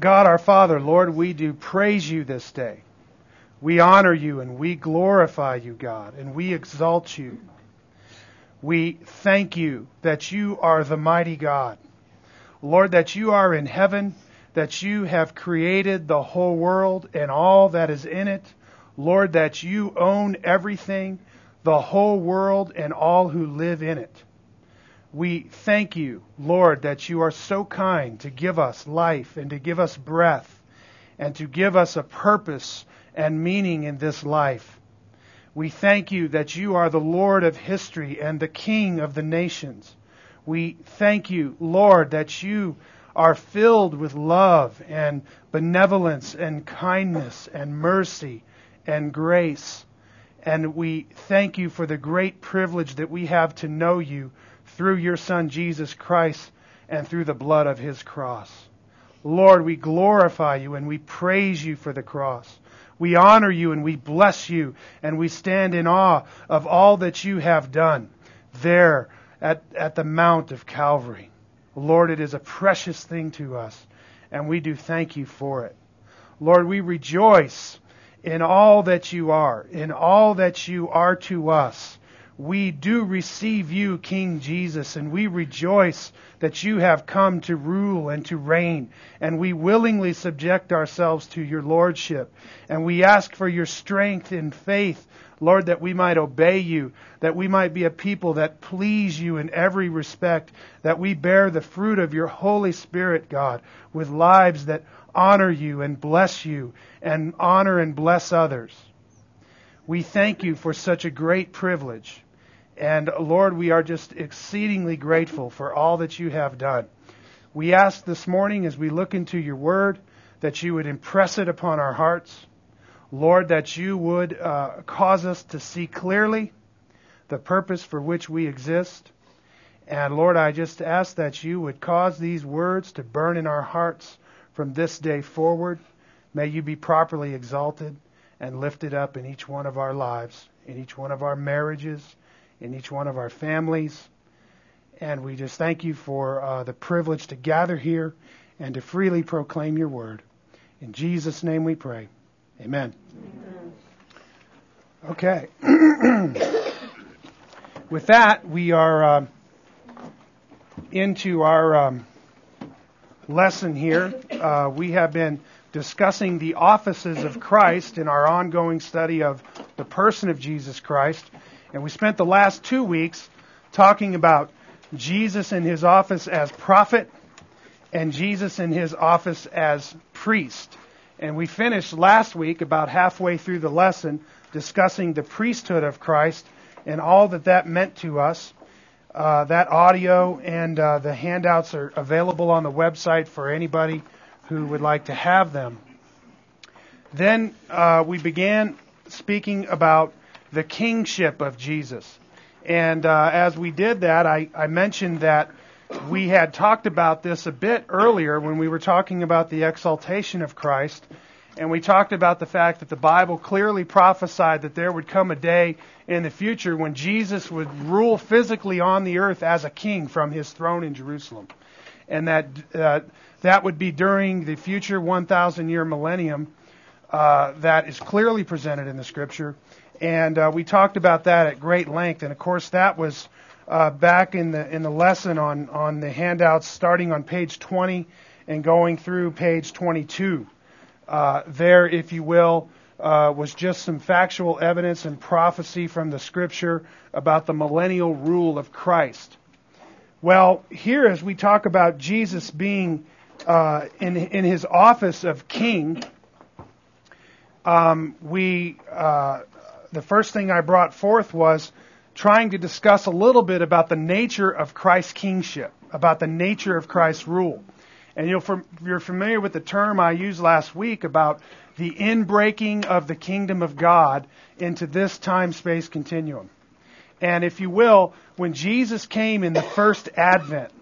God our Father, Lord, we do praise you this day. We honor you and we glorify you, God, and we exalt you. We thank you that you are the mighty God. Lord, that you are in heaven, that you have created the whole world and all that is in it. Lord, that you own everything, the whole world and all who live in it. We thank you, Lord, that you are so kind to give us life and to give us breath and to give us a purpose and meaning in this life. We thank you that you are the Lord of history and the King of the nations. We thank you, Lord, that you are filled with love and benevolence and kindness and mercy and grace. And we thank you for the great privilege that we have to know you through your Son, Jesus Christ, and through the blood of his cross. Lord, we glorify you and we praise you for the cross. We honor you and we bless you and we stand in awe of all that you have done there at, at the Mount of Calvary. Lord, it is a precious thing to us and we do thank you for it. Lord, we rejoice in all that you are, in all that you are to us we do receive you, King Jesus, and we rejoice that you have come to rule and to reign, and we willingly subject ourselves to your lordship. And we ask for your strength in faith, Lord, that we might obey you, that we might be a people that please you in every respect, that we bear the fruit of your Holy Spirit, God, with lives that honor you and bless you and honor and bless others. We thank you for such a great privilege. And Lord, we are just exceedingly grateful for all that you have done. We ask this morning as we look into your word that you would impress it upon our hearts. Lord, that you would uh, cause us to see clearly the purpose for which we exist. And Lord, I just ask that you would cause these words to burn in our hearts from this day forward. May you be properly exalted and lifted up in each one of our lives, in each one of our marriages, in each one of our families. And we just thank you for uh, the privilege to gather here and to freely proclaim your word. In Jesus' name we pray. Amen. Amen. Okay. With that, we are uh, into our um, lesson here. Uh, we have been discussing the offices of Christ in our ongoing study of the person of Jesus Christ. And we spent the last two weeks talking about Jesus in his office as prophet and Jesus in his office as priest. And we finished last week, about halfway through the lesson, discussing the priesthood of Christ and all that that meant to us. Uh, that audio and uh, the handouts are available on the website for anybody who would like to have them. Then uh, we began speaking about the kingship of Jesus. And uh, as we did that, I, I mentioned that we had talked about this a bit earlier when we were talking about the exaltation of Christ. And we talked about the fact that the Bible clearly prophesied that there would come a day in the future when Jesus would rule physically on the earth as a king from his throne in Jerusalem. And that uh, that would be during the future 1,000 year millennium uh, that is clearly presented in the scripture. And uh, we talked about that at great length. And of course, that was uh, back in the in the lesson on on the handouts, starting on page 20 and going through page 22. Uh, there, if you will, uh, was just some factual evidence and prophecy from the Scripture about the millennial rule of Christ. Well, here as we talk about Jesus being uh, in in his office of king, um, we uh, the first thing I brought forth was trying to discuss a little bit about the nature of Christ's kingship, about the nature of Christ's rule. And you're familiar with the term I used last week about the inbreaking of the kingdom of God into this time space continuum. And if you will, when Jesus came in the first advent,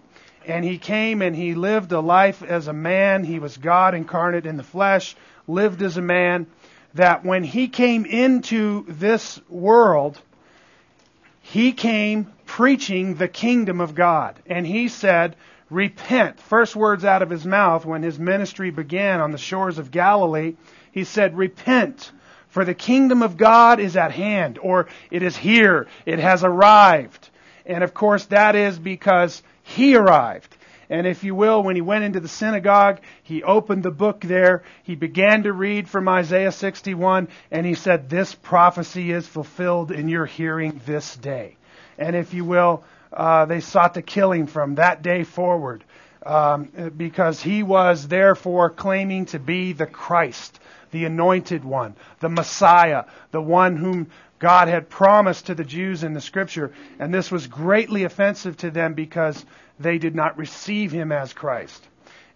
and he came and he lived a life as a man, he was God incarnate in the flesh, lived as a man, that when he came into this world, he came preaching the kingdom of God. And he said, repent. First words out of his mouth when his ministry began on the shores of Galilee, he said, repent, for the kingdom of God is at hand, or it is here, it has arrived. And of course that is because he arrived. And if you will, when he went into the synagogue, he opened the book there. He began to read from Isaiah 61 and he said, this prophecy is fulfilled in your hearing this day. And if you will, uh, they sought to kill him from that day forward um, because he was therefore claiming to be the Christ, the anointed one, the Messiah, the one whom God had promised to the Jews in the scripture. And this was greatly offensive to them because they did not receive him as Christ.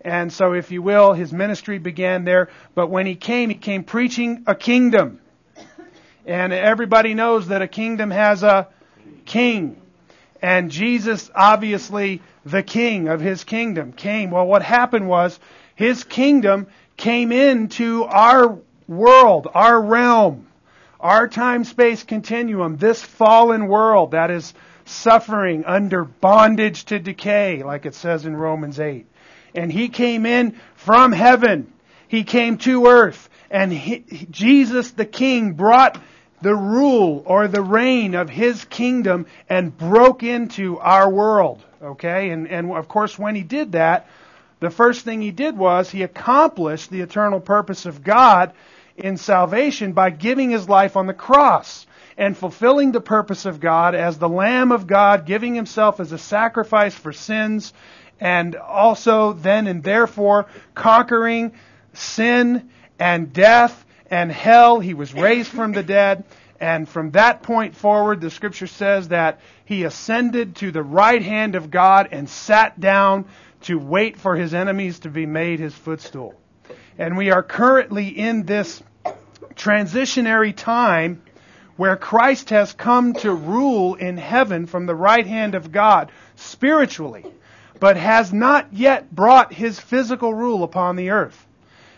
And so, if you will, his ministry began there. But when he came, he came preaching a kingdom. And everybody knows that a kingdom has a king. And Jesus, obviously the king of his kingdom, came. Well, what happened was his kingdom came into our world, our realm, our time space continuum, this fallen world that is suffering under bondage to decay, like it says in Romans 8. And he came in from heaven. He came to earth. And he, Jesus the King brought the rule or the reign of his kingdom and broke into our world. Okay? And, and of course, when he did that, the first thing he did was he accomplished the eternal purpose of God in salvation by giving his life on the cross and fulfilling the purpose of God as the Lamb of God, giving himself as a sacrifice for sins, and also then and therefore conquering sin and death and hell. He was raised from the dead. And from that point forward, the scripture says that he ascended to the right hand of God and sat down to wait for his enemies to be made his footstool. And we are currently in this transitionary time where Christ has come to rule in heaven from the right hand of God spiritually, but has not yet brought his physical rule upon the earth.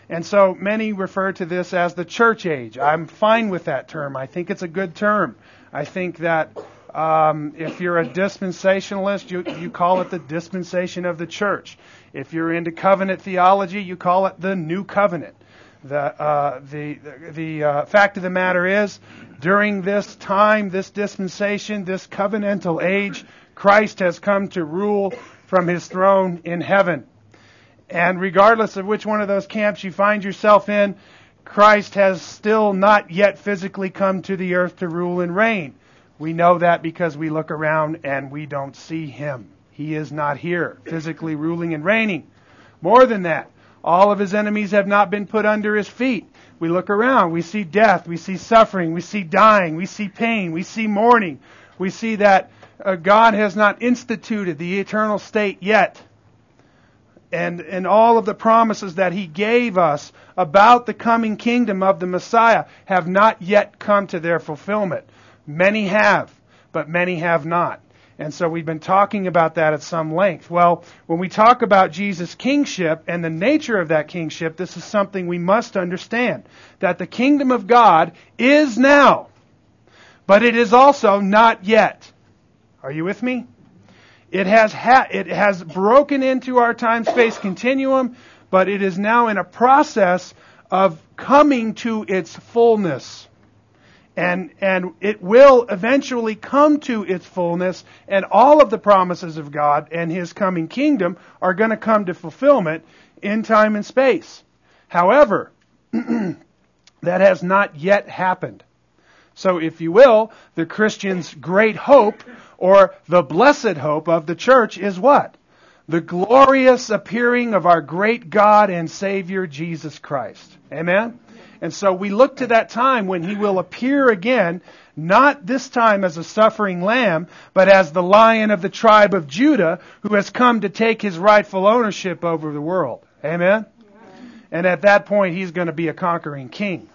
And so many refer to this as the church age. I'm fine with that term. I think it's a good term. I think that um, if you're a dispensationalist, you, you call it the dispensation of the church. If you're into covenant theology, you call it the new covenant. The, uh, the, the, uh, fact of the matter is, during this time, this dispensation, this covenantal age, Christ has come to rule from his throne in heaven. And regardless of which one of those camps you find yourself in, Christ has still not yet physically come to the earth to rule and reign. We know that because we look around and we don't see him. He is not here, physically ruling and reigning. More than that, all of his enemies have not been put under his feet. We look around, we see death, we see suffering, we see dying, we see pain, we see mourning. We see that uh, God has not instituted the eternal state yet and, and all of the promises that he gave us about the coming kingdom of the Messiah have not yet come to their fulfillment. Many have, but many have not. And so we've been talking about that at some length. Well, when we talk about Jesus' kingship and the nature of that kingship, this is something we must understand. That the kingdom of God is now, but it is also not yet. Are you with me? It has, ha- it has broken into our time space continuum, but it is now in a process of coming to its fullness. And, and it will eventually come to its fullness, and all of the promises of God and His coming kingdom are going to come to fulfillment in time and space. However, that has not yet happened. So, if you will, the Christian's great hope or the blessed hope of the church is what? The glorious appearing of our great God and Savior Jesus Christ. Amen? And so we look to that time when He will appear again, not this time as a suffering lamb, but as the lion of the tribe of Judah who has come to take His rightful ownership over the world. Amen? And at that point, He's going to be a conquering king.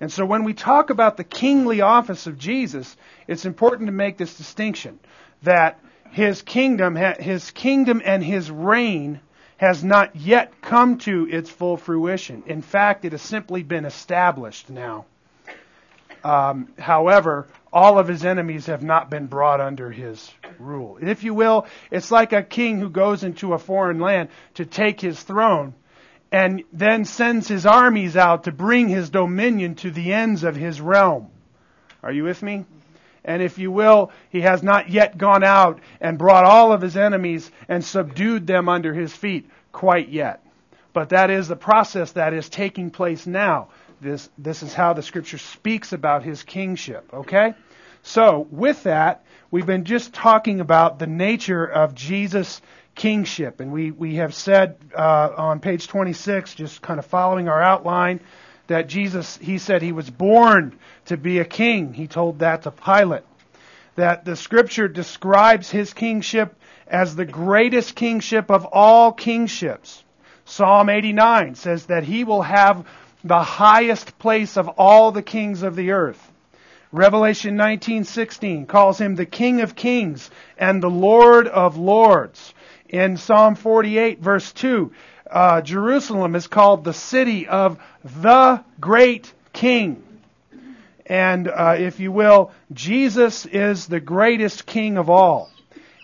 And so when we talk about the kingly office of Jesus, it's important to make this distinction that his kingdom, his kingdom and his reign has not yet come to its full fruition. In fact, it has simply been established now. Um, however, all of his enemies have not been brought under his rule. If you will, it's like a king who goes into a foreign land to take his throne and then sends his armies out to bring his dominion to the ends of his realm. Are you with me? And if you will, he has not yet gone out and brought all of his enemies and subdued them under his feet quite yet. But that is the process that is taking place now. This, this is how the scripture speaks about his kingship, okay? So, with that, we've been just talking about the nature of Jesus' kingship. And we, we have said uh, on page 26, just kind of following our outline, that Jesus, he said he was born to be a king. He told that to Pilate. That the scripture describes his kingship as the greatest kingship of all kingships. Psalm 89 says that he will have the highest place of all the kings of the earth. Revelation 19:16 calls him the King of Kings and the Lord of Lords. In Psalm 48 verse 2, uh, Jerusalem is called the city of the great King. And uh, if you will, Jesus is the greatest King of all.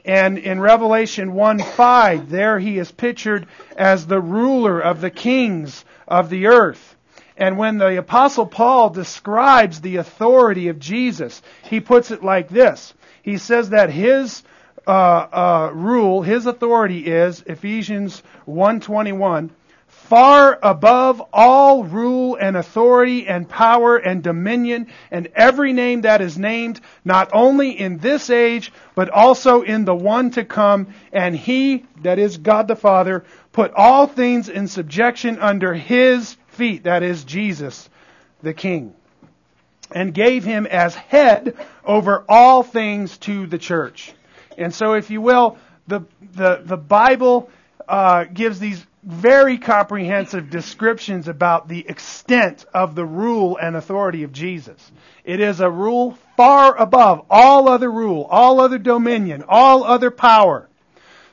And in Revelation 1 5, there he is pictured as the ruler of the kings of the earth. And when the Apostle Paul describes the authority of Jesus, he puts it like this. He says that his uh, uh, rule, his authority is Ephesians 1:21, far above all rule and authority and power and dominion and every name that is named, not only in this age, but also in the one to come. And he, that is God the Father, put all things in subjection under his feet, that is Jesus, the King, and gave him as head over all things to the church. And so, if you will, the, the, the Bible uh, gives these very comprehensive descriptions about the extent of the rule and authority of Jesus. It is a rule far above all other rule, all other dominion, all other power.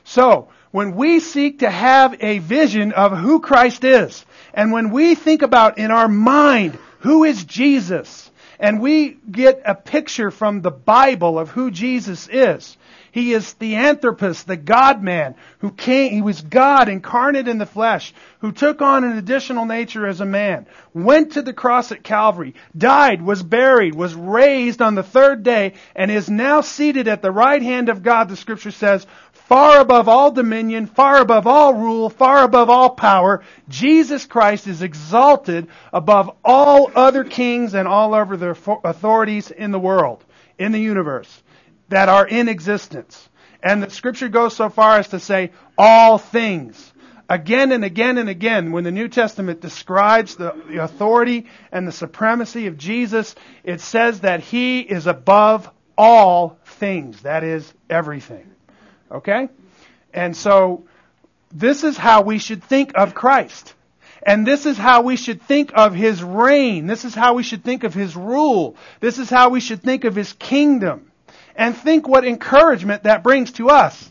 So, when we seek to have a vision of who Christ is, and when we think about in our mind who is Jesus, and we get a picture from the Bible of who Jesus is, he is the Anthropos, the God man, who came, he was God incarnate in the flesh, who took on an additional nature as a man, went to the cross at Calvary, died, was buried, was raised on the third day, and is now seated at the right hand of God, the scripture says, far above all dominion, far above all rule, far above all power. Jesus Christ is exalted above all other kings and all other authorities in the world, in the universe that are in existence. And the scripture goes so far as to say all things. Again and again and again, when the New Testament describes the, the authority and the supremacy of Jesus, it says that He is above all things. That is everything. Okay? And so, this is how we should think of Christ. And this is how we should think of His reign. This is how we should think of His rule. This is how we should think of His kingdom and think what encouragement that brings to us.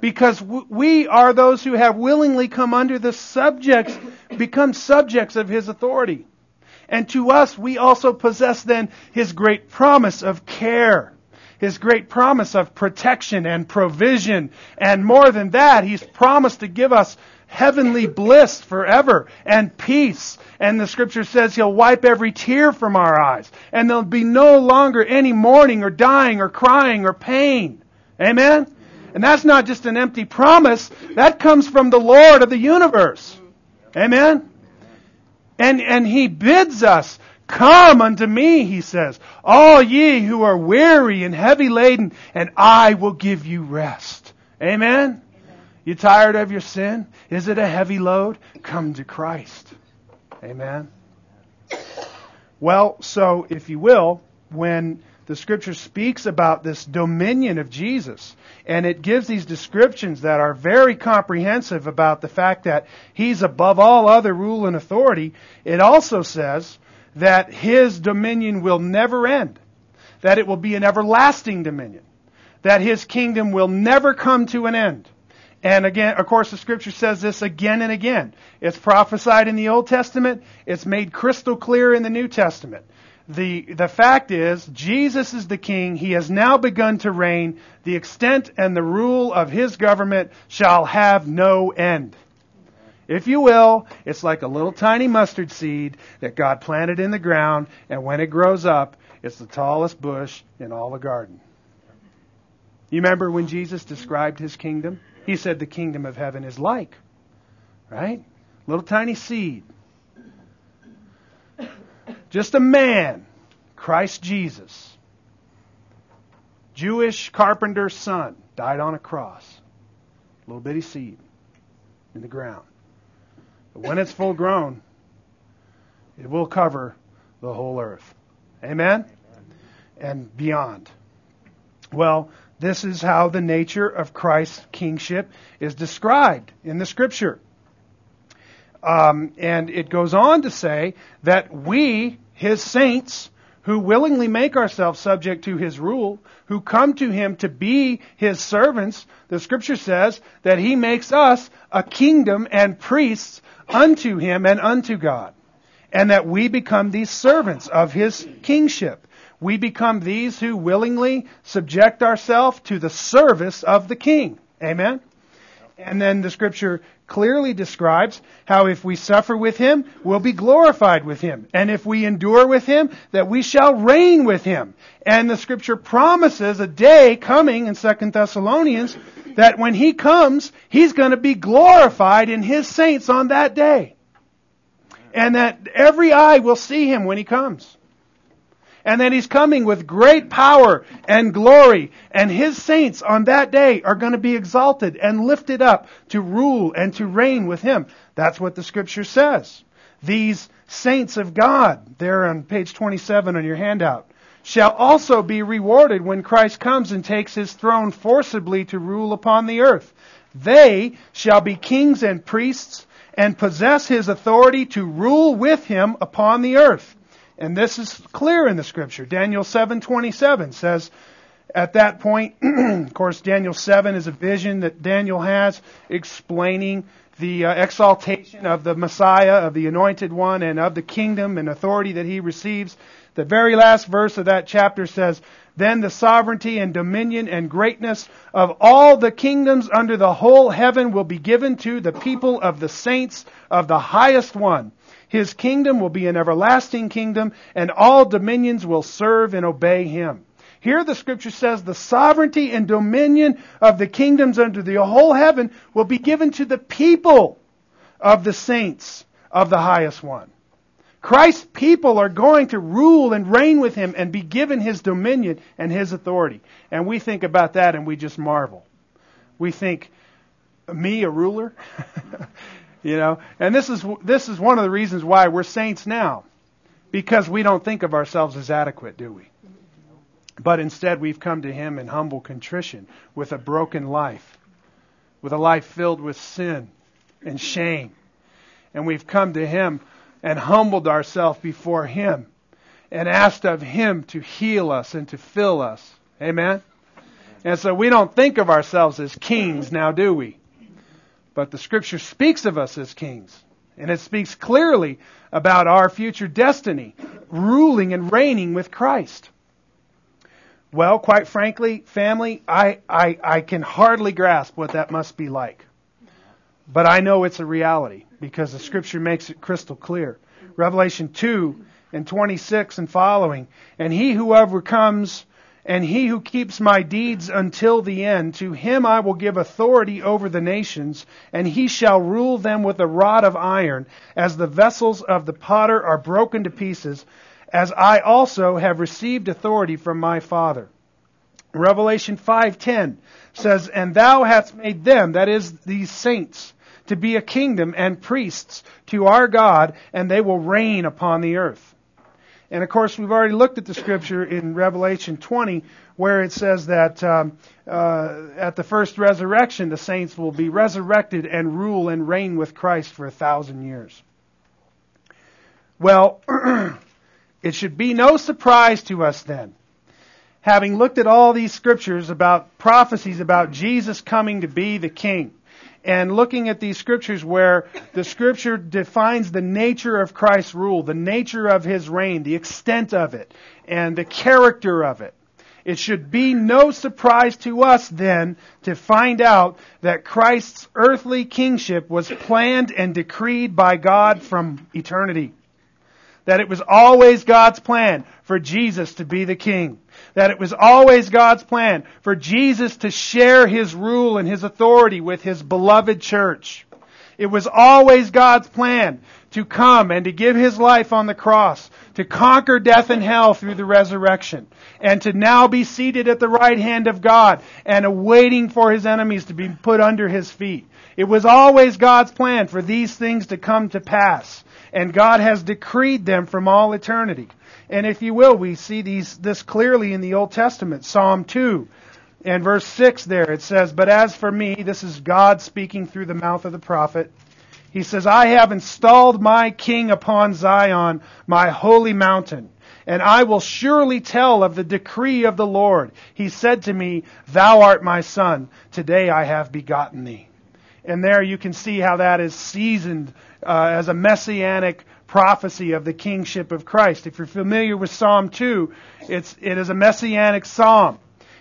Because we are those who have willingly come under the subjects, become subjects of His authority. And to us, we also possess then His great promise of care. His great promise of protection and provision. And more than that, He's promised to give us heavenly bliss forever and peace. And the scripture says he'll wipe every tear from our eyes. And there'll be no longer any mourning or dying or crying or pain. Amen? And that's not just an empty promise. That comes from the Lord of the universe. Amen? And, and he bids us, come unto me, he says, all ye who are weary and heavy laden, and I will give you rest. Amen? You tired of your sin? Is it a heavy load? Come to Christ. Amen. Well, so if you will, when the scripture speaks about this dominion of Jesus, and it gives these descriptions that are very comprehensive about the fact that he's above all other rule and authority, it also says that his dominion will never end, that it will be an everlasting dominion, that his kingdom will never come to an end. And again, of course, the scripture says this again and again. It's prophesied in the Old Testament. It's made crystal clear in the New Testament the, the fact is, Jesus is the king. He has now begun to reign. The extent and the rule of his government shall have no end. If you will, it's like a little tiny mustard seed that God planted in the ground, and when it grows up, it's the tallest bush in all the garden. You remember when Jesus described his kingdom? He said the kingdom of heaven is like, right? Little tiny seed just a man, Christ Jesus, Jewish carpenter's son, died on a cross. Little bitty seed in the ground. But when it's full grown, it will cover the whole earth. Amen? And beyond. Well, this is how the nature of Christ's kingship is described in the scripture. Um, and it goes on to say that we, his saints, who willingly make ourselves subject to his rule, who come to him to be his servants, the scripture says that he makes us a kingdom and priests unto him and unto God. And that we become these servants of his kingship. We become these who willingly subject ourselves to the service of the king. Amen? And then the scripture clearly describes how if we suffer with him, we'll be glorified with him. And if we endure with him, that we shall reign with him. And the scripture promises a day coming in 2 Thessalonians that when he comes, he's going to be glorified in his saints on that day. And that every eye will see him when he comes and that he's coming with great power and glory, and his saints on that day are going to be exalted and lifted up to rule and to reign with him. That's what the scripture says. These saints of God, there on page 27 on your handout, shall also be rewarded when Christ comes and takes his throne forcibly to rule upon the earth. They shall be kings and priests and possess his authority to rule with him upon the earth. And this is clear in the scripture. Daniel 7:27 says at that point, of course Daniel 7 is a vision that Daniel has explaining the uh, exaltation of the Messiah, of the anointed one and of the kingdom and authority that he receives. The very last verse of that chapter says, then the sovereignty and dominion and greatness of all the kingdoms under the whole heaven will be given to the people of the saints of the highest one. His kingdom will be an everlasting kingdom, and all dominions will serve and obey him. Here the scripture says the sovereignty and dominion of the kingdoms under the whole heaven will be given to the people of the saints of the highest one. Christ's people are going to rule and reign with him and be given his dominion and his authority. And we think about that and we just marvel. We think, me, a ruler? You know, and this is this is one of the reasons why we're saints now, because we don't think of ourselves as adequate, do we? But instead, we've come to Him in humble contrition, with a broken life, with a life filled with sin and shame, and we've come to Him and humbled ourselves before Him, and asked of Him to heal us and to fill us. Amen. And so we don't think of ourselves as kings now, do we? But the scripture speaks of us as kings. And it speaks clearly about our future destiny, ruling and reigning with Christ. Well, quite frankly, family, I, I, I can hardly grasp what that must be like. But I know it's a reality because the scripture makes it crystal clear. Revelation 2 and 26 and following. And he who overcomes and he who keeps my deeds until the end, to him I will give authority over the nations, and he shall rule them with a rod of iron, as the vessels of the potter are broken to pieces, as I also have received authority from my Father. Revelation 5:10 says, "And thou hast made them, that is these saints, to be a kingdom and priests to our God, and they will reign upon the earth." And of course, we've already looked at the scripture in Revelation 20 where it says that um, uh, at the first resurrection, the saints will be resurrected and rule and reign with Christ for a thousand years. Well, it should be no surprise to us then, having looked at all these scriptures about prophecies about Jesus coming to be the king and looking at these scriptures where the scripture defines the nature of Christ's rule, the nature of his reign, the extent of it, and the character of it. It should be no surprise to us then to find out that Christ's earthly kingship was planned and decreed by God from eternity. That it was always God's plan for Jesus to be the king. That it was always God's plan for Jesus to share his rule and his authority with his beloved church. It was always God's plan to come and to give his life on the cross, to conquer death and hell through the resurrection, and to now be seated at the right hand of God and awaiting for his enemies to be put under his feet. It was always God's plan for these things to come to pass, and God has decreed them from all eternity. And if you will, we see these, this clearly in the Old Testament. Psalm 2 and verse 6 there, it says, But as for me, this is God speaking through the mouth of the prophet, he says, I have installed my king upon Zion, my holy mountain, and I will surely tell of the decree of the Lord. He said to me, Thou art my son, today I have begotten thee. And there you can see how that is seasoned uh, as a messianic prophecy of the kingship of Christ. If you're familiar with Psalm 2, it's, it is a messianic psalm.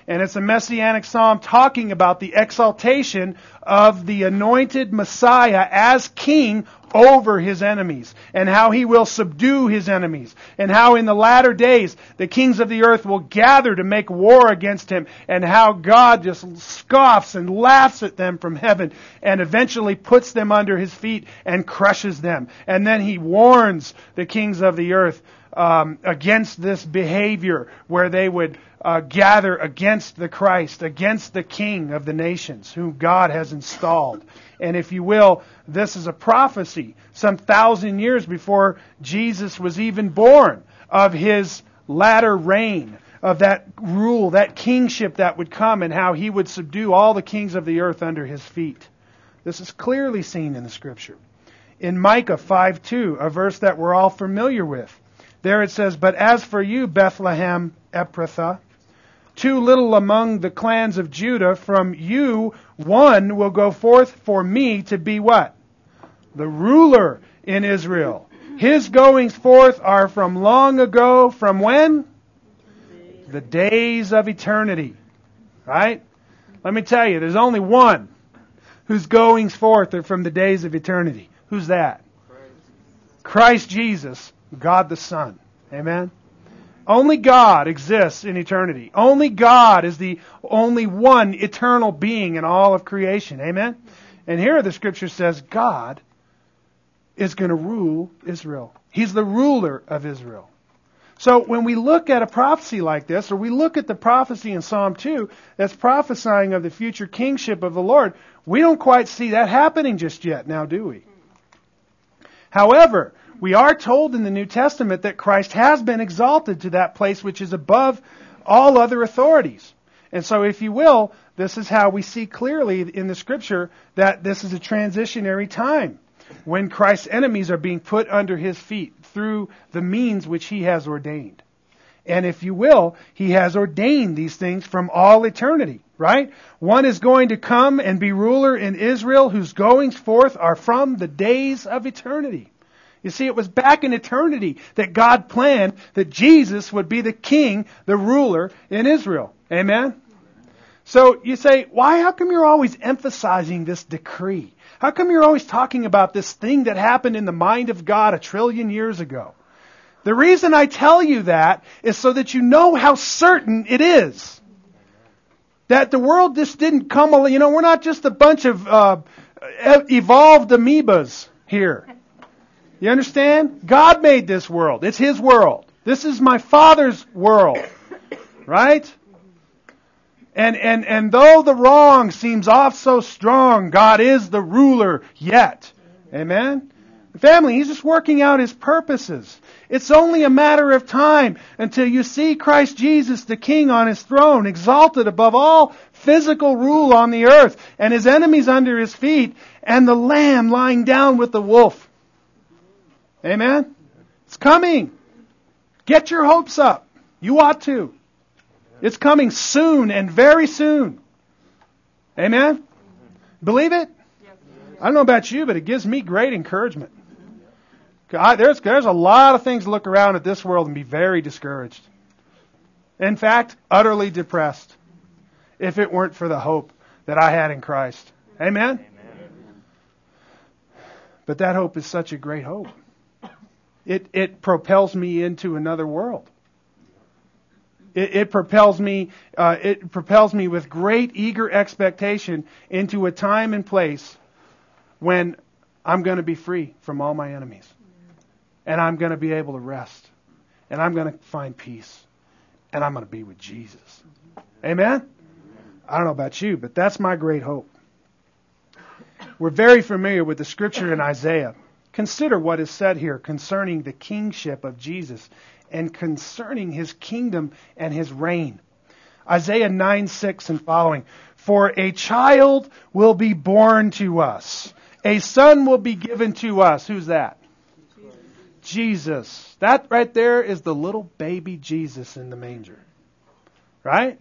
And it's a messianic psalm talking about the exaltation of the anointed Messiah as king over his enemies and how he will subdue his enemies and how in the latter days the kings of the earth will gather to make war against him and how God just scoffs and laughs at them from heaven and eventually puts them under his feet and crushes them. And then he warns the kings of the earth um, against this behavior where they would uh, gather against the Christ, against the King of the nations, whom God has installed. And if you will, this is a prophecy some thousand years before Jesus was even born of his latter reign, of that rule, that kingship that would come, and how he would subdue all the kings of the earth under his feet. This is clearly seen in the scripture. In Micah 5:2, a verse that we're all familiar with, there it says, But as for you, Bethlehem Ephrathah, too little among the clans of Judah, from you one will go forth for me to be what? The ruler in Israel. His goings forth are from long ago, from when? The days of eternity. Right? Let me tell you, there's only one whose goings forth are from the days of eternity. Who's that? Christ Jesus, God the Son. Amen? Only God exists in eternity. Only God is the only one eternal being in all of creation. Amen? And here the scripture says God is going to rule Israel. He's the ruler of Israel. So when we look at a prophecy like this, or we look at the prophecy in Psalm 2 that's prophesying of the future kingship of the Lord, we don't quite see that happening just yet now, do we? However, we are told in the New Testament that Christ has been exalted to that place which is above all other authorities. And so, if you will, this is how we see clearly in the scripture that this is a transitionary time when Christ's enemies are being put under his feet through the means which he has ordained. And if you will, he has ordained these things from all eternity, right? One is going to come and be ruler in Israel whose goings forth are from the days of eternity. You see, it was back in eternity that God planned that Jesus would be the king, the ruler in Israel. Amen? So you say, why, how come you're always emphasizing this decree? How come you're always talking about this thing that happened in the mind of God a trillion years ago? The reason I tell you that is so that you know how certain it is. That the world just didn't come, you know, we're not just a bunch of uh, evolved amoebas here. You understand? God made this world. It's His world. This is my Father's world. Right? And, and, and though the wrong seems off so strong, God is the ruler yet. Amen? Family, He's just working out His purposes. It's only a matter of time until you see Christ Jesus, the King on His throne, exalted above all physical rule on the earth, and His enemies under His feet, and the Lamb lying down with the wolf. Amen? It's coming. Get your hopes up. You ought to. It's coming soon and very soon. Amen? Believe it? I don't know about you, but it gives me great encouragement. There's, there's a lot of things to look around at this world and be very discouraged. In fact, utterly depressed if it weren't for the hope that I had in Christ. Amen? Amen? But that hope is such a great hope. It, it propels me into another world. It, it propels me, uh, it propels me with great eager expectation into a time and place when I'm going to be free from all my enemies. And I'm going to be able to rest. And I'm going to find peace. And I'm going to be with Jesus. Amen? I don't know about you, but that's my great hope. We're very familiar with the scripture in Isaiah. Consider what is said here concerning the kingship of Jesus and concerning his kingdom and his reign. Isaiah 9 6 and following. For a child will be born to us, a son will be given to us. Who's that? Jesus. That right there is the little baby Jesus in the manger. Right?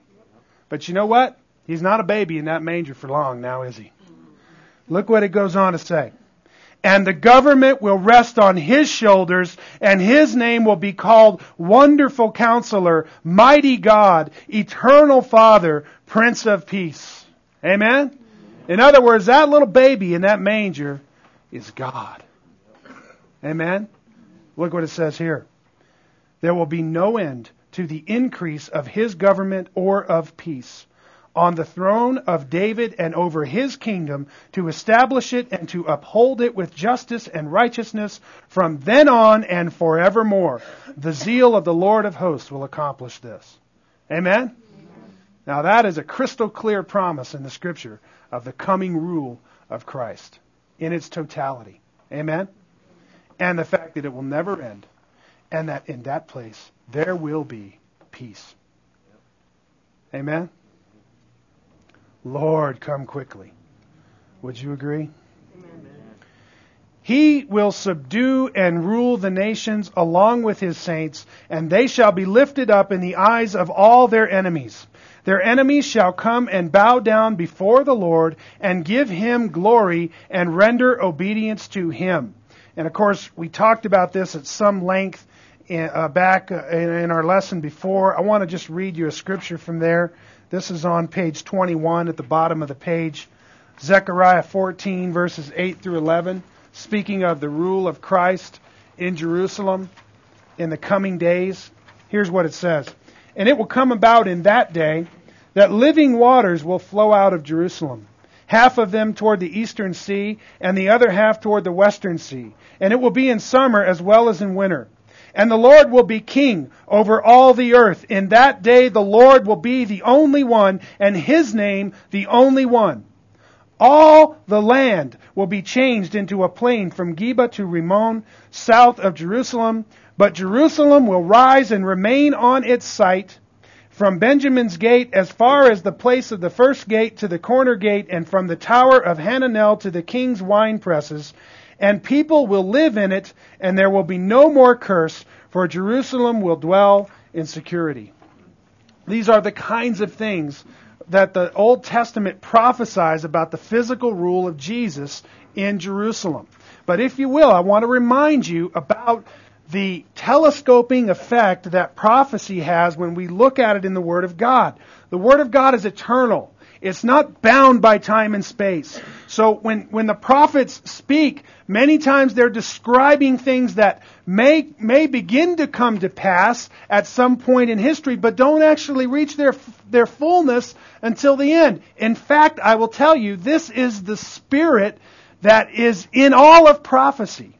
But you know what? He's not a baby in that manger for long now, is he? Look what it goes on to say. And the government will rest on his shoulders, and his name will be called Wonderful Counselor, Mighty God, Eternal Father, Prince of Peace. Amen? In other words, that little baby in that manger is God. Amen? Look what it says here. There will be no end to the increase of his government or of peace on the throne of David and over his kingdom to establish it and to uphold it with justice and righteousness from then on and forevermore. The zeal of the Lord of hosts will accomplish this. Amen? Now that is a crystal clear promise in the scripture of the coming rule of Christ in its totality. Amen? And the fact that it will never end and that in that place there will be peace. Amen? Lord, come quickly. Would you agree? Amen. He will subdue and rule the nations along with his saints, and they shall be lifted up in the eyes of all their enemies. Their enemies shall come and bow down before the Lord and give him glory and render obedience to him. And of course, we talked about this at some length in, uh, back uh, in, in our lesson before. I want to just read you a scripture from there. This is on page 21 at the bottom of the page. Zechariah 14, verses 8 through 11, speaking of the rule of Christ in Jerusalem in the coming days. Here's what it says And it will come about in that day that living waters will flow out of Jerusalem, half of them toward the eastern sea, and the other half toward the western sea. And it will be in summer as well as in winter. And the Lord will be king over all the earth. In that day the Lord will be the only one, and his name the only one. All the land will be changed into a plain from Geba to Rimmon, south of Jerusalem. But Jerusalem will rise and remain on its site from Benjamin's gate as far as the place of the first gate to the corner gate, and from the tower of Hananel to the king's wine presses and people will live in it, and there will be no more curse, for Jerusalem will dwell in security. These are the kinds of things that the Old Testament prophesies about the physical rule of Jesus in Jerusalem. But if you will, I want to remind you about the telescoping effect that prophecy has when we look at it in the Word of God. The Word of God is eternal. It's not bound by time and space. So when, when the prophets speak, many times they're describing things that may, may begin to come to pass at some point in history, but don't actually reach their, their fullness until the end. In fact, I will tell you, this is the spirit that is in all of prophecy.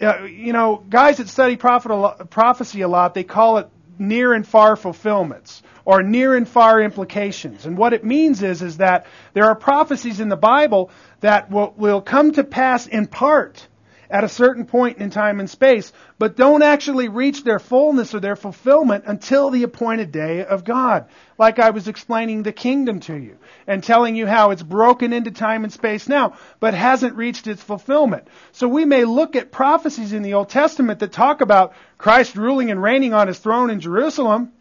Uh, you know, guys that study prophet, prophecy a lot, they call it near and far fulfillments or near and far implications. And what it means is, is that there are prophecies in the Bible that will, will come to pass in part at a certain point in time and space, but don't actually reach their fullness or their fulfillment until the appointed day of God. Like I was explaining the kingdom to you and telling you how it's broken into time and space now, but hasn't reached its fulfillment. So we may look at prophecies in the Old Testament that talk about Christ ruling and reigning on his throne in Jerusalem,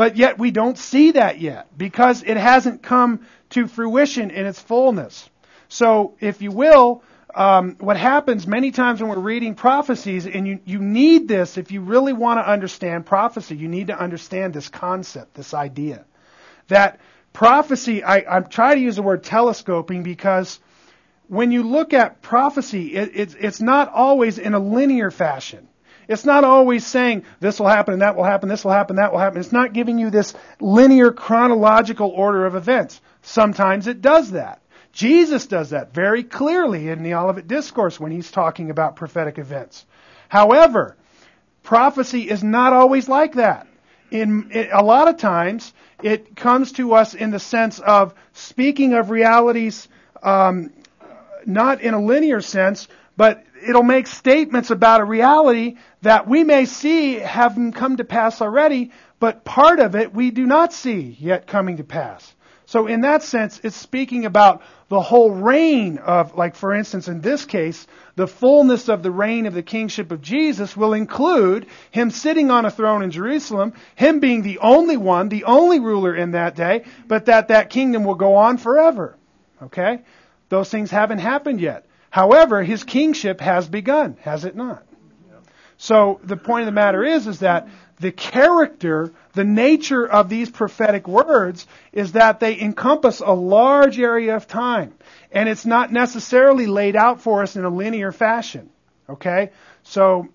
but yet we don't see that yet because it hasn't come to fruition in its fullness. So, if you will, um, what happens many times when we're reading prophecies, and you, you need this if you really want to understand prophecy, you need to understand this concept, this idea. That prophecy, I, try to use the word telescoping because when you look at prophecy, it, it's, it's not always in a linear fashion. It's not always saying this will happen and that will happen, this will happen, that will happen. It's not giving you this linear chronological order of events. Sometimes it does that. Jesus does that very clearly in the Olivet Discourse when he's talking about prophetic events. However, prophecy is not always like that. In, in, a lot of times, it comes to us in the sense of speaking of realities, um, not in a linear sense, but it'll make statements about a reality that we may see having come to pass already, but part of it we do not see yet coming to pass. So in that sense, it's speaking about the whole reign of, like for instance in this case, the fullness of the reign of the kingship of Jesus will include him sitting on a throne in Jerusalem, him being the only one, the only ruler in that day, but that that kingdom will go on forever. Okay? Those things haven't happened yet. However, his kingship has begun, has it not? So the point of the matter is, is that the character, the nature of these prophetic words is that they encompass a large area of time. And it's not necessarily laid out for us in a linear fashion. Okay? So,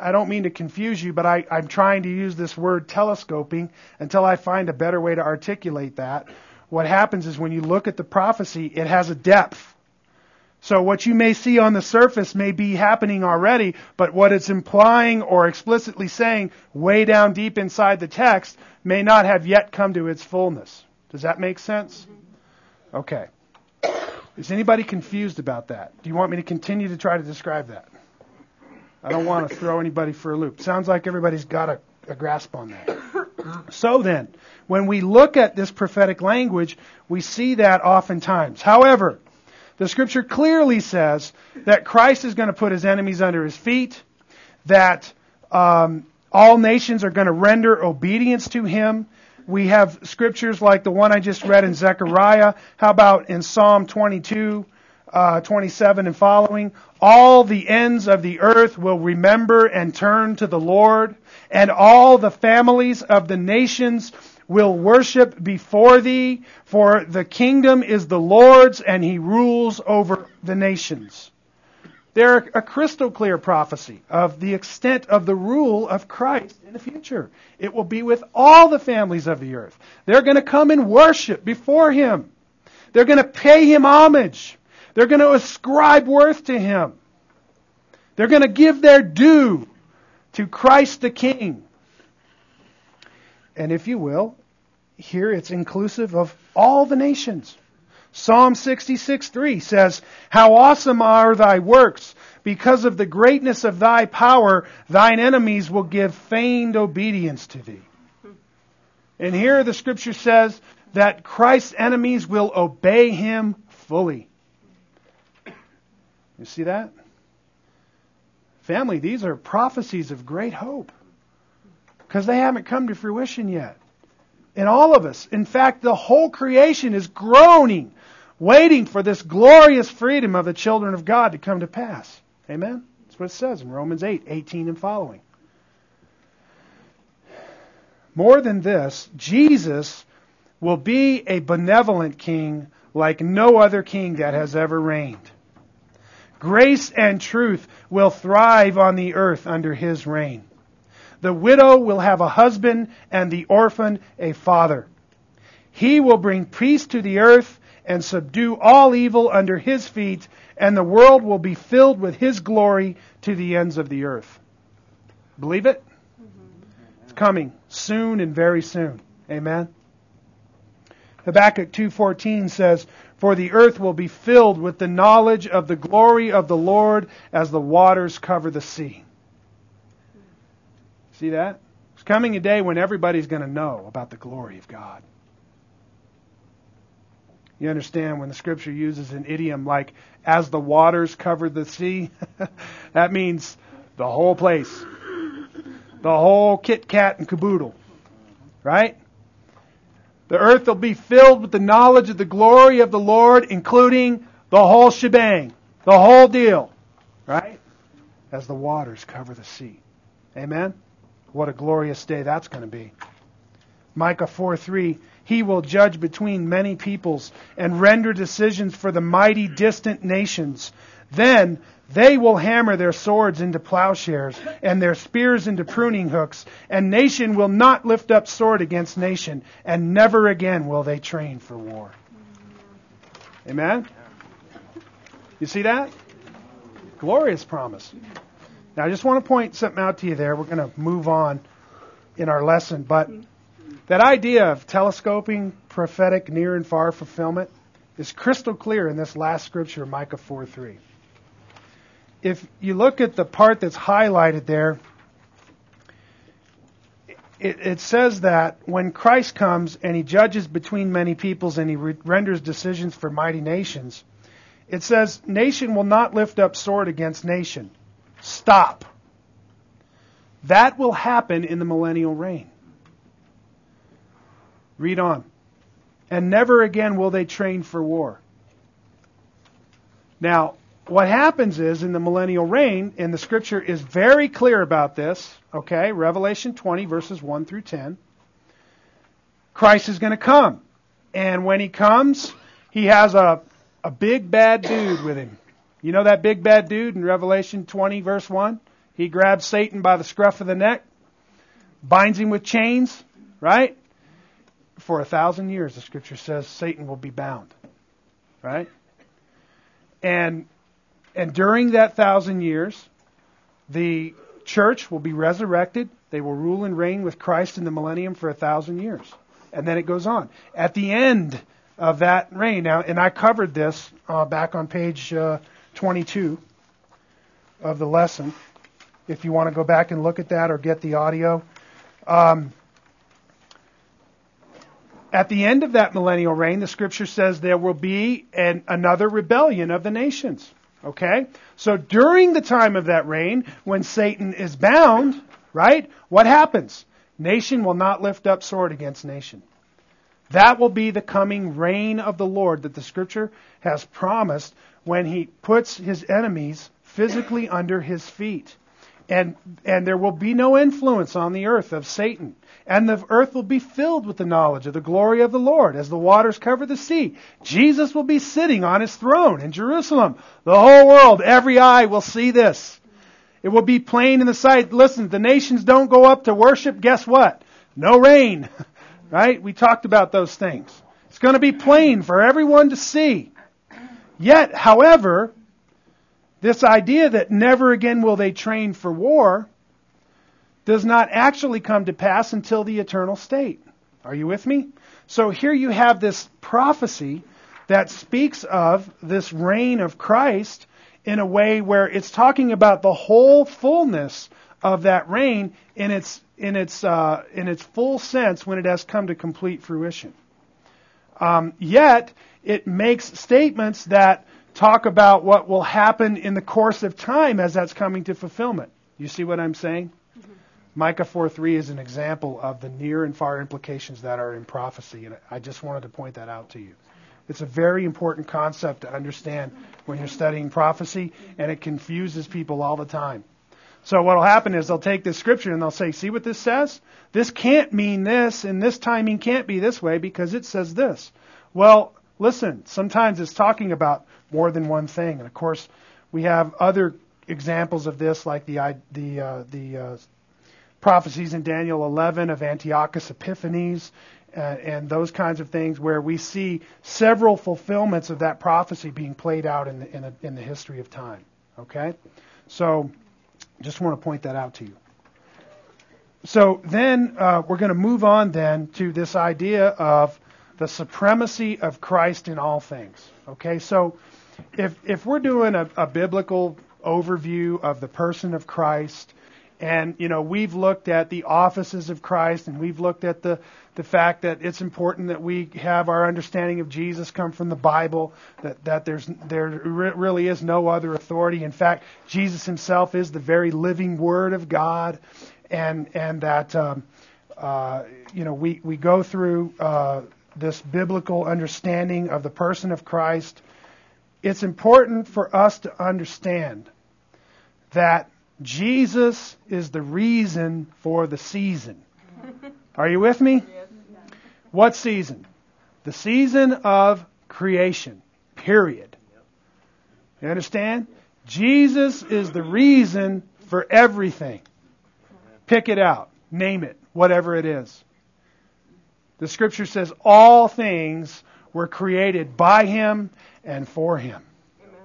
I don't mean to confuse you, but I, I'm trying to use this word telescoping until I find a better way to articulate that. What happens is when you look at the prophecy, it has a depth. So what you may see on the surface may be happening already, but what it's implying or explicitly saying way down deep inside the text may not have yet come to its fullness. Does that make sense? Okay. Is anybody confused about that? Do you want me to continue to try to describe that? I don't want to throw anybody for a loop. Sounds like everybody's got a, a grasp on that. So then, when we look at this prophetic language, we see that oftentimes. However, the scripture clearly says that Christ is going to put his enemies under his feet, that um, all nations are going to render obedience to him. We have scriptures like the one I just read in Zechariah. How about in Psalm 22, uh, 27 and following? All the ends of the earth will remember and turn to the Lord, and all the families of the nations will worship before thee, for the kingdom is the Lord's and he rules over the nations. They're a crystal clear prophecy of the extent of the rule of Christ in the future. It will be with all the families of the earth. They're going to come and worship before him. They're going to pay him homage. They're going to ascribe worth to him. They're going to give their due to Christ the King. And if you will, here it's inclusive of all the nations. Psalm 66 3 says, How awesome are thy works! Because of the greatness of thy power, thine enemies will give feigned obedience to thee. And here the scripture says that Christ's enemies will obey him fully. You see that? Family, these are prophecies of great hope because they haven't come to fruition yet in all of us. In fact, the whole creation is groaning, waiting for this glorious freedom of the children of God to come to pass. Amen? That's what it says in Romans 8, 18 and following. More than this, Jesus will be a benevolent king like no other king that has ever reigned. Grace and truth will thrive on the earth under his reign. The widow will have a husband, and the orphan a father. He will bring peace to the earth and subdue all evil under his feet, and the world will be filled with his glory to the ends of the earth. Believe it? It's coming soon and very soon. Amen. Habakkuk 2:14 says, "For the earth will be filled with the knowledge of the glory of the Lord as the waters cover the sea." See that? It's coming a day when everybody's going to know about the glory of God. You understand when the scripture uses an idiom like, as the waters cover the sea? that means the whole place. The whole kit kat and caboodle. Right? The earth will be filled with the knowledge of the glory of the Lord, including the whole shebang, the whole deal, right? As the waters cover the sea. Amen? What a glorious day that's going to be. Micah 4 3 He will judge between many peoples and render decisions for the mighty distant nations. Then they will hammer their swords into plowshares and their spears into pruning hooks, and nation will not lift up sword against nation, and never again will they train for war. Amen? You see that? Glorious promise. Now, I just want to point something out to you there. We're going to move on in our lesson, but that idea of telescoping prophetic near and far fulfillment is crystal clear in this last scripture, Micah 4 3 if you look at the part that's highlighted there, it, it, says that when Christ comes and he judges between many peoples and he re- renders decisions for mighty nations, it says, Nation will not lift up sword against nation. Stop. That will happen in the millennial reign. Read on. And never again will they train for war. Now, what happens is in the millennial reign, and the scripture is very clear about this, okay? Revelation 20, verses 1 through 10. Christ is going to come. And when he comes, he has a, a big bad dude with him. You know that big bad dude in Revelation 20, verse 1? He grabs Satan by the scruff of the neck, binds him with chains, right? For a thousand years, the scripture says Satan will be bound, right? And and during that thousand years, the church will be resurrected. They will rule and reign with Christ in the millennium for a thousand years. And then it goes on. At the end of that reign, now, and I covered this uh, back on page uh, 22 of the lesson. If you want to go back and look at that or get the audio. Um, at the end of that millennial reign, the scripture says there will be an, another rebellion of the nations. Okay? So during the time of that reign, when Satan is bound, right? What happens? Nation will not lift up sword against nation. That will be the coming reign of the Lord that the scripture has promised when he puts his enemies physically under his feet. And, and there will be no influence on the earth of Satan and the earth will be filled with the knowledge of the glory of the Lord as the waters cover the sea. Jesus will be sitting on his throne in Jerusalem. The whole world, every eye will see this. It will be plain in the sight. Listen, the nations don't go up to worship. Guess what? No rain. Right? We talked about those things. It's going to be plain for everyone to see. Yet, however, this idea that never again will they train for war does not actually come to pass until the eternal state. Are you with me? So here you have this prophecy that speaks of this reign of Christ in a way where it's talking about the whole fullness of that reign in its in its uh, in its full sense when it has come to complete fruition. Um, yet it makes statements that talk about what will happen in the course of time as that's coming to fulfillment. You see what I'm saying? Micah 4:3 is an example of the near and far implications that are in prophecy, and I just wanted to point that out to you. It's a very important concept to understand when you're studying prophecy, and it confuses people all the time. So what will happen is they'll take this scripture and they'll say, "See what this says? This can't mean this, and this timing can't be this way because it says this." Well, listen. Sometimes it's talking about more than one thing, and of course, we have other examples of this, like the the uh, the uh, prophecies in Daniel 11 of Antiochus Epiphanes uh, and those kinds of things where we see several fulfillments of that prophecy being played out in the, in, in the history of time. Okay? So, just want to point that out to you. So then uh, we're going to move on then to this idea of the supremacy of Christ in all things. Okay, so if if we're doing a, a biblical overview of the person of Christ and, you know, we've looked at the offices of Christ and we've looked at the, the fact that it's important that we have our understanding of Jesus come from the Bible, that, that there's, there really is no other authority. In fact, Jesus himself is the very living Word of God and, and that, um, uh, you know, we, we go through, uh, this biblical understanding of the person of Christ it's important for us to understand that Jesus is the reason for the season. Are you with me? What season? The season of creation. Period. You understand? Jesus is the reason for everything. Pick it out. Name it. Whatever it is. The scripture says all things were created by him and for him. Amen.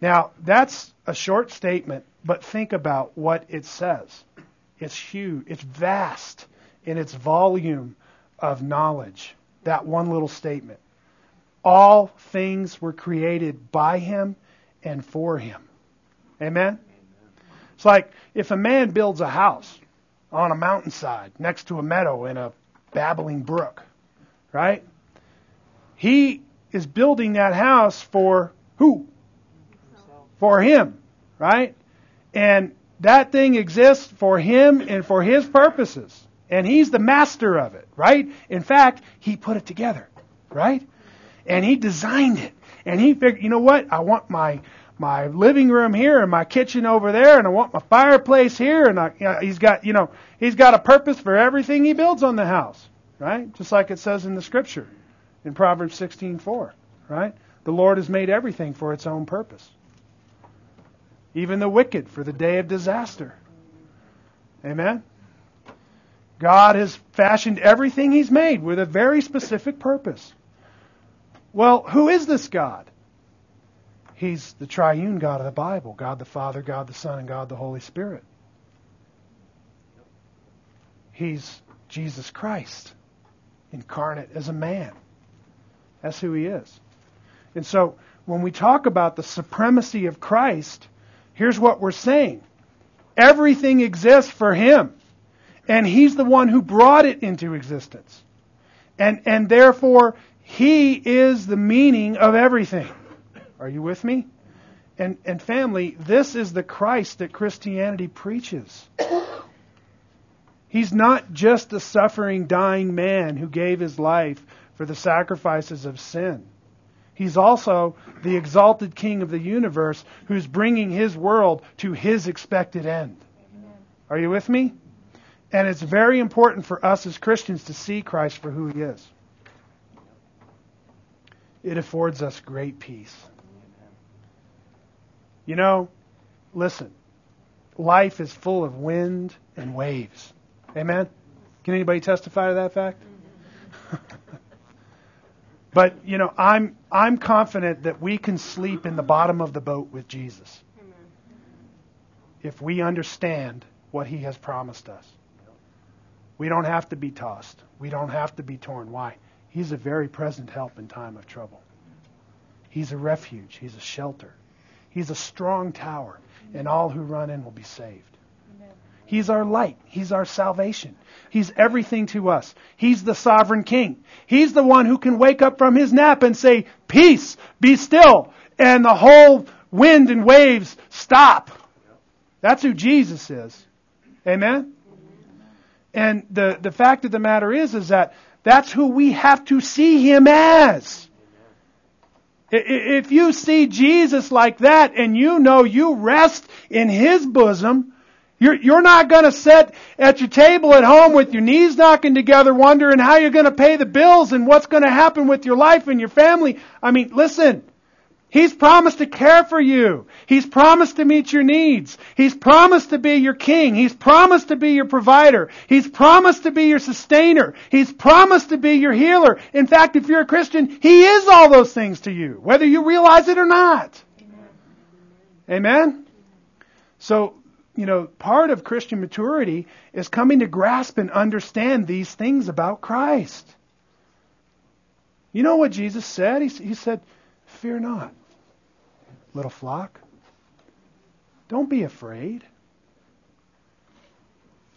Now, that's a short statement, but think about what it says. It's huge, it's vast in its volume of knowledge. That one little statement. All things were created by him and for him. Amen? It's like if a man builds a house on a mountainside next to a meadow in a babbling brook, right? He is building that house for who? For him, right? And that thing exists for him and for his purposes. And he's the master of it, right? In fact, he put it together, right? And he designed it. And he figured, you know what? I want my my living room here and my kitchen over there, and I want my fireplace here. And I, you know, he's got, you know, he's got a purpose for everything he builds on the house, right? Just like it says in the scripture in Proverbs 16:4, right? The Lord has made everything for its own purpose. Even the wicked for the day of disaster. Amen. God has fashioned everything he's made with a very specific purpose. Well, who is this God? He's the triune God of the Bible God the Father, God the Son, and God the Holy Spirit. He's Jesus Christ, incarnate as a man. That's who he is. And so when we talk about the supremacy of Christ, here's what we're saying. Everything exists for him. And he's the one who brought it into existence. And, and therefore, he is the meaning of everything. Are you with me? And, and family, this is the Christ that Christianity preaches. He's not just a suffering, dying man who gave his life for the sacrifices of sin. He's also the exalted King of the universe who's bringing his world to his expected end. Amen. Are you with me? And it's very important for us as Christians to see Christ for who he is. It affords us great peace. You know, listen, life is full of wind and waves. Amen? Can anybody testify to that fact? But you know, I'm I'm confident that we can sleep in the bottom of the boat with Jesus. If we understand what he has promised us. We don't have to be tossed. We don't have to be torn. Why? He's a very present help in time of trouble. He's a refuge. He's a shelter. He's a strong tower, and all who run in will be saved. He's our light. He's our salvation. He's everything to us. He's the sovereign king. He's the one who can wake up from his nap and say, peace, be still, and the whole wind and waves stop. That's who Jesus is. Amen? And the, the fact of the matter is, is that that's who we have to see him as. If you see Jesus like that and you know you rest in his bosom, you're, you're not going to sit at your table at home with your knees knocking together wondering how you're going to pay the bills and what's going to happen with your life and your family. I mean, listen. He's promised to care for you. He's promised to meet your needs. He's promised to be your king. He's promised to be your provider. He's promised to be your sustainer. He's promised to be your healer. In fact, if you're a Christian, He is all those things to you, whether you realize it or not. Amen? Amen? So you know, part of Christian maturity is coming to grasp and understand these things about Christ. You know what Jesus said? He, he said, Fear not, little flock. Don't be afraid.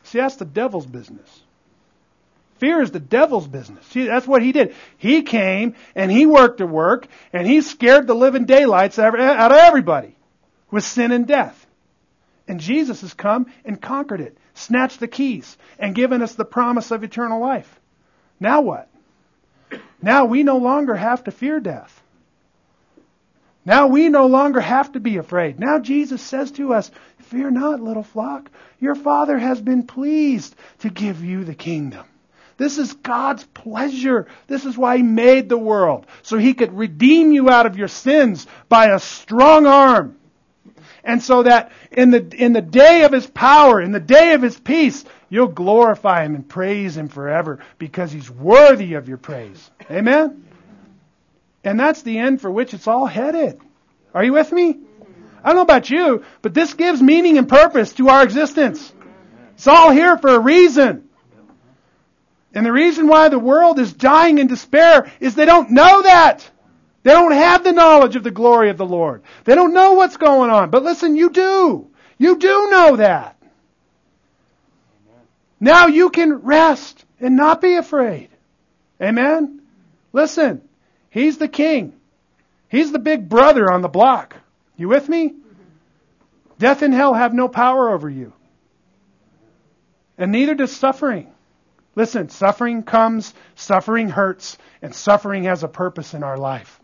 See, that's the devil's business. Fear is the devil's business. See, that's what he did. He came and he worked to work and he scared the living daylights out of everybody with sin and death. And Jesus has come and conquered it, snatched the keys, and given us the promise of eternal life. Now what? Now we no longer have to fear death. Now we no longer have to be afraid. Now Jesus says to us, Fear not, little flock. Your Father has been pleased to give you the kingdom. This is God's pleasure. This is why He made the world. So He could redeem you out of your sins by a strong arm. And so that in the, in the day of His power, in the day of His peace, you'll glorify Him and praise Him forever because He's worthy of your praise. Amen? And that's the end for which it's all headed. Are you with me? I don't know about you, but this gives meaning and purpose to our existence. It's all here for a reason. And the reason why the world is dying in despair is they don't know that. They don't have the knowledge of the glory of the Lord. They don't know what's going on. But listen, you do. You do know that. Now you can rest and not be afraid. Amen? Listen, he's the king. He's the big brother on the block. You with me? Death and hell have no power over you. And neither does suffering. Listen, suffering comes, suffering hurts, and suffering has a purpose in our life.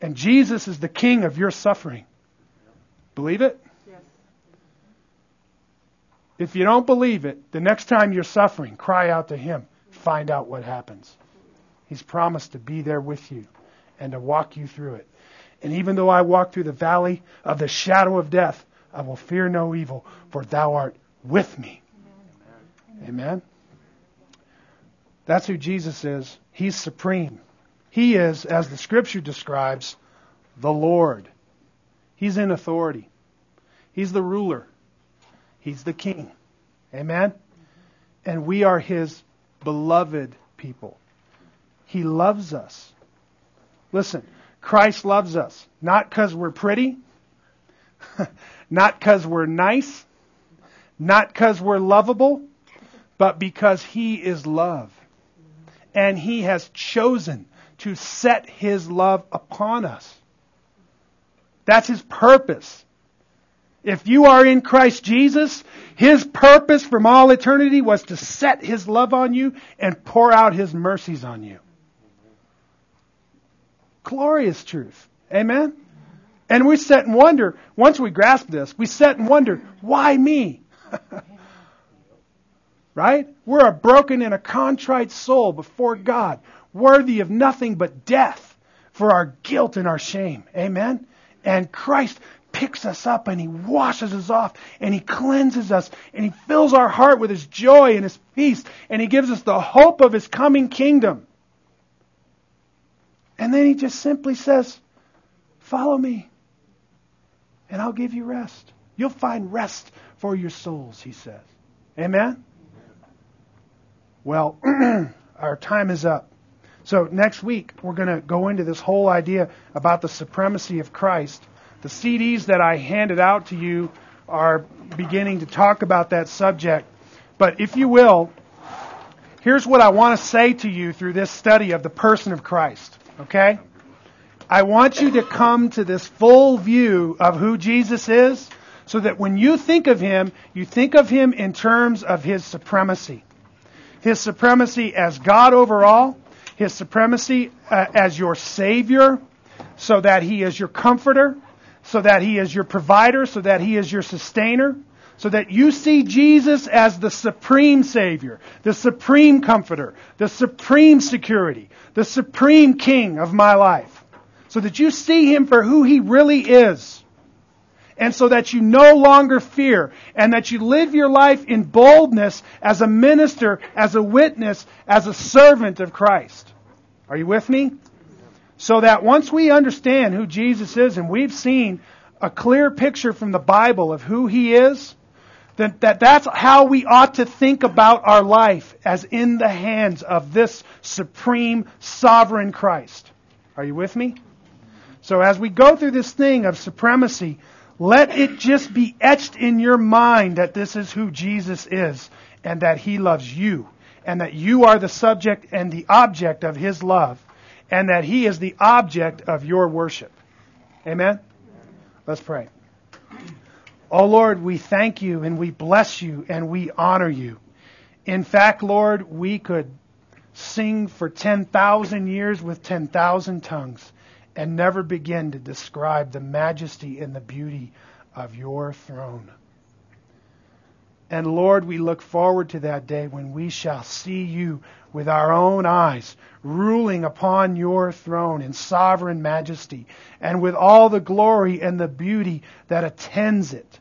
And Jesus is the king of your suffering. Believe it? If you don't believe it, the next time you're suffering, cry out to him. Find out what happens. He's promised to be there with you and to walk you through it. And even though I walk through the valley of the shadow of death, I will fear no evil, for thou art with me. Amen. Amen. That's who Jesus is. He's supreme. He is, as the scripture describes, the Lord. He's in authority. He's the ruler. He's the king. Amen? And we are his beloved people. He loves us. Listen, Christ loves us. Not because we're pretty, not because we're nice, not because we're lovable, but because he is love and he has chosen to set his love upon us. That's his purpose. If you are in Christ Jesus, his purpose from all eternity was to set his love on you and pour out his mercies on you. Glorious truth. Amen? And we sit and wonder, once we grasp this, we sit and wonder, why me? Right? We're a broken and a contrite soul before God, worthy of nothing but death for our guilt and our shame. Amen? And Christ picks us up and he washes us off and he cleanses us and he fills our heart with his joy and his peace and he gives us the hope of his coming kingdom. And then he just simply says, Follow me and I'll give you rest. You'll find rest for your souls, he says. Amen? Well, our time is up. So next week, we're going to go into this whole idea about the supremacy of Christ. The CDs that I handed out to you are beginning to talk about that subject. But if you will, here's what I want to say to you through this study of the person of Christ. Okay? I want you to come to this full view of who Jesus is so that when you think of him, you think of him in terms of his supremacy his supremacy as God over all, his supremacy uh, as your Savior, so that he is your comforter, so that he is your provider, so that he is your sustainer, so that you see Jesus as the supreme Savior, the supreme comforter, the supreme security, the supreme King of my life, so that you see him for who he really is and so that you no longer fear and that you live your life in boldness as a minister, as a witness, as a servant of Christ. Are you with me? So that once we understand who Jesus is and we've seen a clear picture from the Bible of who He is, that, that that's how we ought to think about our life as in the hands of this supreme sovereign Christ. Are you with me? So as we go through this thing of supremacy, let it just be etched in your mind that this is who Jesus is and that he loves you and that you are the subject and the object of his love and that he is the object of your worship. Amen? Let's pray. Oh Lord, we thank you and we bless you and we honor you. In fact, Lord, we could sing for 10,000 years with 10,000 tongues and never begin to describe the majesty and the beauty of your throne. And Lord, we look forward to that day when we shall see you with our own eyes, ruling upon your throne in sovereign majesty, and with all the glory and the beauty that attends it.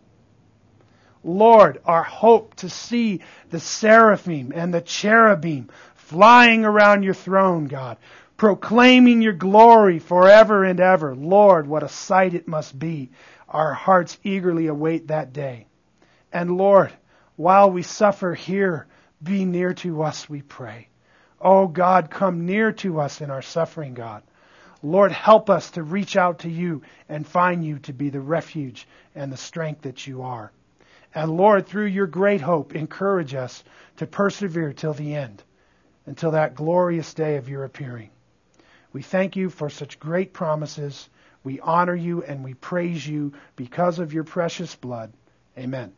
Lord, our hope to see the seraphim and the cherubim flying around your throne, God, proclaiming your glory forever and ever. Lord, what a sight it must be. Our hearts eagerly await that day. And Lord, while we suffer here, be near to us, we pray. Oh God, come near to us in our suffering, God. Lord, help us to reach out to you and find you to be the refuge and the strength that you are. And Lord, through your great hope, encourage us to persevere till the end, until that glorious day of your appearing. We thank you for such great promises. We honor you and we praise you because of your precious blood. Amen.